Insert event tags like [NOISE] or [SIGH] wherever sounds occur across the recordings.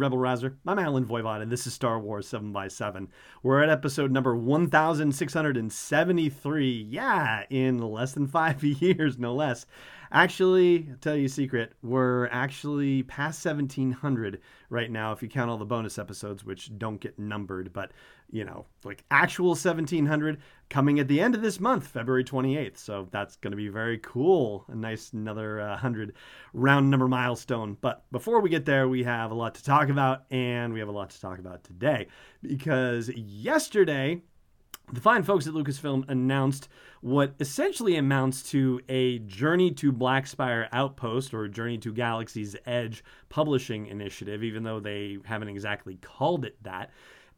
Rebel Rouser. I'm Allen Voivod, and this is Star Wars 7 by 7 We're at episode number 1673. Yeah, in less than five [LAUGHS] years, no less. Actually, I'll tell you a secret, we're actually past 1700 right now if you count all the bonus episodes, which don't get numbered, but you know, like actual 1700 coming at the end of this month, February 28th. So that's going to be very cool. A nice another uh, 100 round number milestone. But before we get there, we have a lot to talk about, and we have a lot to talk about today because yesterday, the fine folks at Lucasfilm announced what essentially amounts to a Journey to Blackspire Outpost or Journey to Galaxy's Edge publishing initiative, even though they haven't exactly called it that.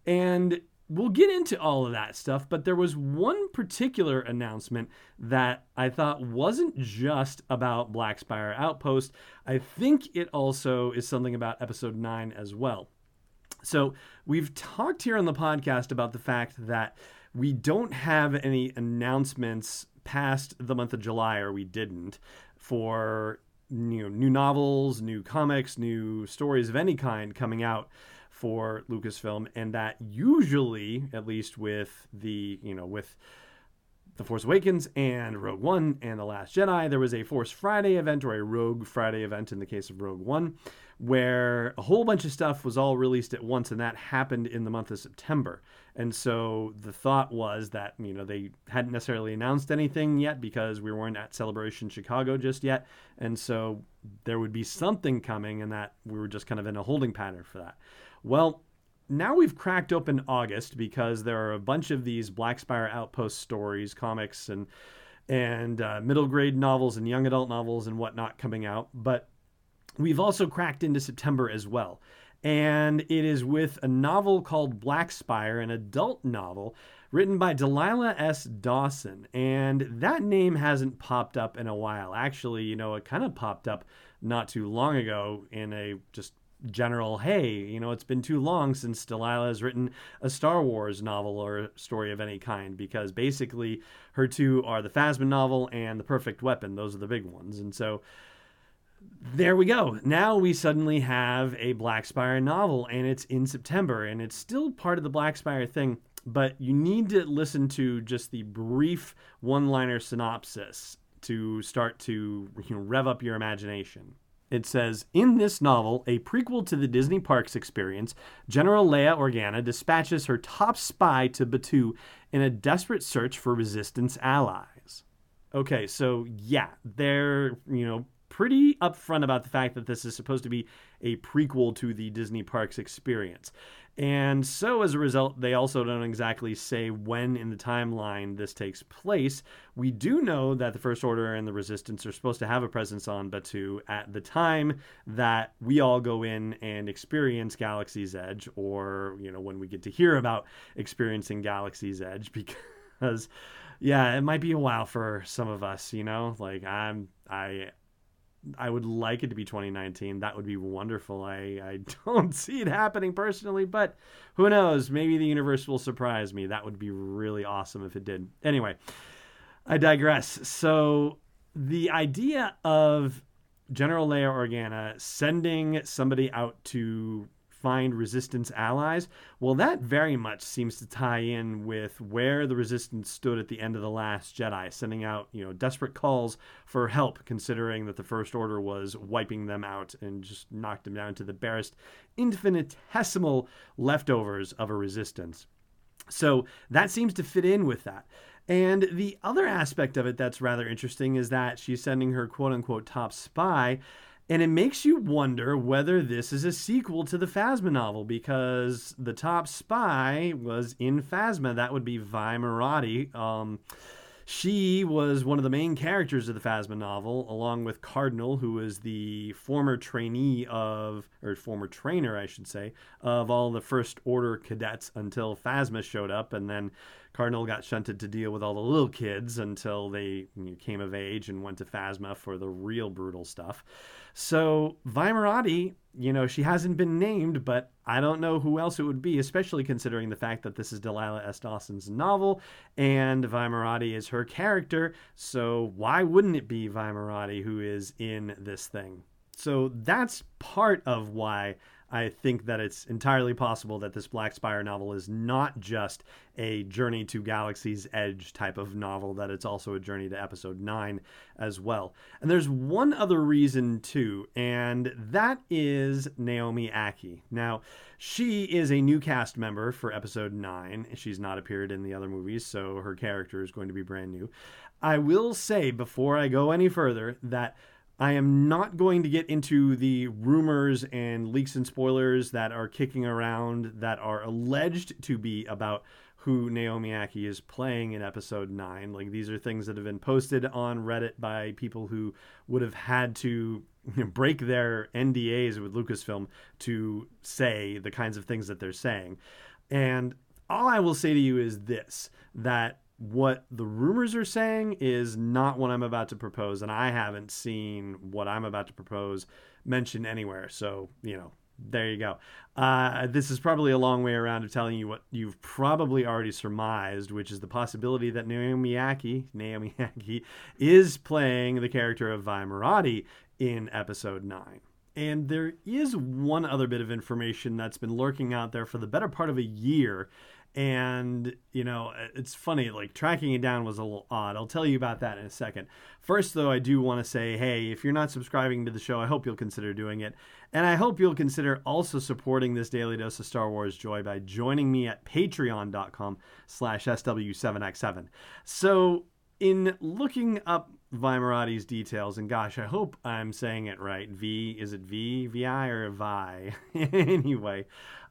And we'll get into all of that stuff, but there was one particular announcement that I thought wasn't just about Blackspire Outpost. I think it also is something about episode 9 as well. So, we've talked here on the podcast about the fact that we don't have any announcements past the month of July, or we didn't, for new novels, new comics, new stories of any kind coming out for Lucasfilm, and that usually, at least with the you know with the Force Awakens and Rogue One and The Last Jedi, there was a Force Friday event or a Rogue Friday event in the case of Rogue One, where a whole bunch of stuff was all released at once, and that happened in the month of September. And so the thought was that, you know, they hadn't necessarily announced anything yet because we weren't at Celebration Chicago just yet. And so there would be something coming, and that we were just kind of in a holding pattern for that. Well, now we've cracked open August because there are a bunch of these Blackspire Outpost stories, comics, and and uh, middle grade novels and young adult novels and whatnot coming out. But we've also cracked into September as well and it is with a novel called Blackspire, an adult novel written by Delilah S. Dawson. And that name hasn't popped up in a while. Actually, you know, it kind of popped up not too long ago in a just general, hey, you know, it's been too long since Delilah has written a Star Wars novel or story of any kind, because basically her two are the Phasma novel and The Perfect Weapon. Those are the big ones. And so there we go. Now we suddenly have a Blackspire novel, and it's in September, and it's still part of the Blackspire thing. But you need to listen to just the brief one-liner synopsis to start to you know, rev up your imagination. It says In this novel, a prequel to the Disney Parks experience, General Leia Organa dispatches her top spy to Batuu in a desperate search for resistance allies. Okay, so yeah, they're, you know, pretty upfront about the fact that this is supposed to be a prequel to the Disney Parks experience. And so, as a result, they also don't exactly say when in the timeline this takes place. We do know that the First Order and the Resistance are supposed to have a presence on Batuu at the time that we all go in and experience Galaxy's Edge, or, you know, when we get to hear about experiencing Galaxy's Edge, [LAUGHS] because, yeah, it might be a while for some of us, you know? Like, I'm, I, I would like it to be 2019. That would be wonderful. I, I [LAUGHS] don't see it happening personally, but who knows? Maybe the universe will surprise me. That would be really awesome if it did. Anyway, I digress. So, the idea of General Leia Organa sending somebody out to find resistance allies. Well, that very much seems to tie in with where the resistance stood at the end of the last Jedi, sending out, you know, desperate calls for help considering that the first order was wiping them out and just knocked them down to the barest infinitesimal leftovers of a resistance. So, that seems to fit in with that. And the other aspect of it that's rather interesting is that she's sending her quote unquote top spy and it makes you wonder whether this is a sequel to the Phasma novel because the top spy was in Phasma. That would be Vi Moradi. Um, she was one of the main characters of the Phasma novel, along with Cardinal, who was the former trainee of, or former trainer, I should say, of all the First Order cadets until Phasma showed up, and then Cardinal got shunted to deal with all the little kids until they came of age and went to Phasma for the real brutal stuff. So Vi Moradi, you know, she hasn't been named, but I don't know who else it would be, especially considering the fact that this is Delilah S. Dawson's novel and Vi Moradi is her character. So why wouldn't it be Vi Moradi who is in this thing? So that's part of why I think that it's entirely possible that this Black Spire novel is not just a journey to Galaxy's Edge type of novel, that it's also a journey to episode 9 as well. And there's one other reason too, and that is Naomi Ackie. Now, she is a new cast member for episode 9. She's not appeared in the other movies, so her character is going to be brand new. I will say before I go any further that I am not going to get into the rumors and leaks and spoilers that are kicking around that are alleged to be about who Naomi Ackie is playing in episode 9. Like these are things that have been posted on Reddit by people who would have had to break their NDAs with Lucasfilm to say the kinds of things that they're saying. And all I will say to you is this that what the rumors are saying is not what I'm about to propose, and I haven't seen what I'm about to propose mentioned anywhere. So, you know, there you go. Uh, this is probably a long way around of telling you what you've probably already surmised, which is the possibility that Naomi Ackie, Naomi [LAUGHS] Ackie is playing the character of Vi Moradi in episode 9. And there is one other bit of information that's been lurking out there for the better part of a year and you know it's funny like tracking it down was a little odd i'll tell you about that in a second first though i do want to say hey if you're not subscribing to the show i hope you'll consider doing it and i hope you'll consider also supporting this daily dose of star wars joy by joining me at patreon.com slash sw7x7 so in looking up Vi Moradi's details, and gosh, I hope I'm saying it right. V, is it V, VI, or Vi? [LAUGHS] anyway,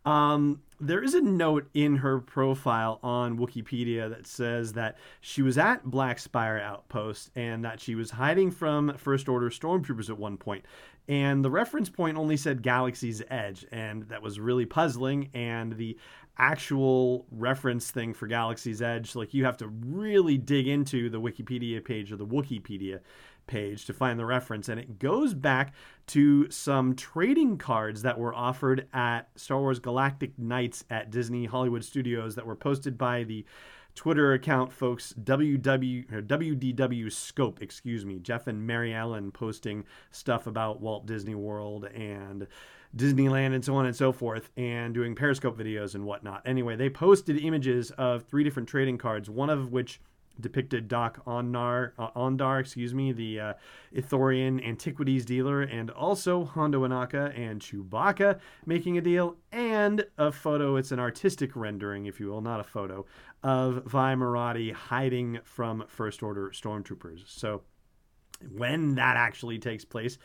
um, there is a note in her profile on Wikipedia that says that she was at Black Spire Outpost and that she was hiding from First Order stormtroopers at one point. And the reference point only said Galaxy's Edge, and that was really puzzling. And the actual reference thing for Galaxy's Edge, like you have to really dig into the Wikipedia page or the Wikipedia page to find the reference, and it goes back to some trading cards that were offered at Star Wars Galactic At Disney Hollywood Studios that were posted by the Twitter account folks WW WDW Scope, excuse me, Jeff and Mary Ellen posting stuff about Walt Disney World and Disneyland and so on and so forth, and doing Periscope videos and whatnot. Anyway, they posted images of three different trading cards, one of which depicted Doc Ondar, uh, Ondar, excuse me, the uh, Ithorian antiquities dealer, and also Hondo Ohnaka and Chewbacca making a deal, and a photo. It's an artistic rendering, if you will, not a photo, of Vi Moradi hiding from First Order stormtroopers. So when that actually takes place,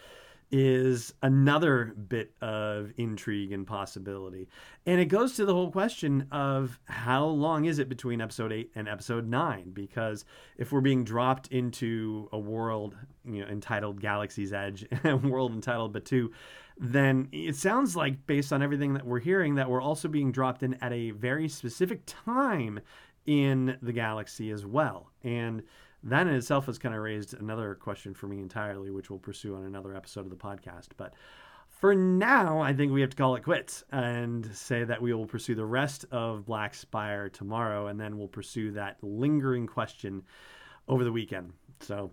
is another bit of intrigue and possibility. And it goes to the whole question of how long is it between episode 8 and episode 9 because if we're being dropped into a world, you know, entitled Galaxy's Edge, [LAUGHS] a world entitled Batuu, then it sounds like based on everything that we're hearing that we're also being dropped in at a very specific time in the galaxy as well. And that in itself has kind of raised another question for me entirely, which we'll pursue on another episode of the podcast. But for now, I think we have to call it quits and say that we will pursue the rest of Black Spire tomorrow, and then we'll pursue that lingering question over the weekend. So,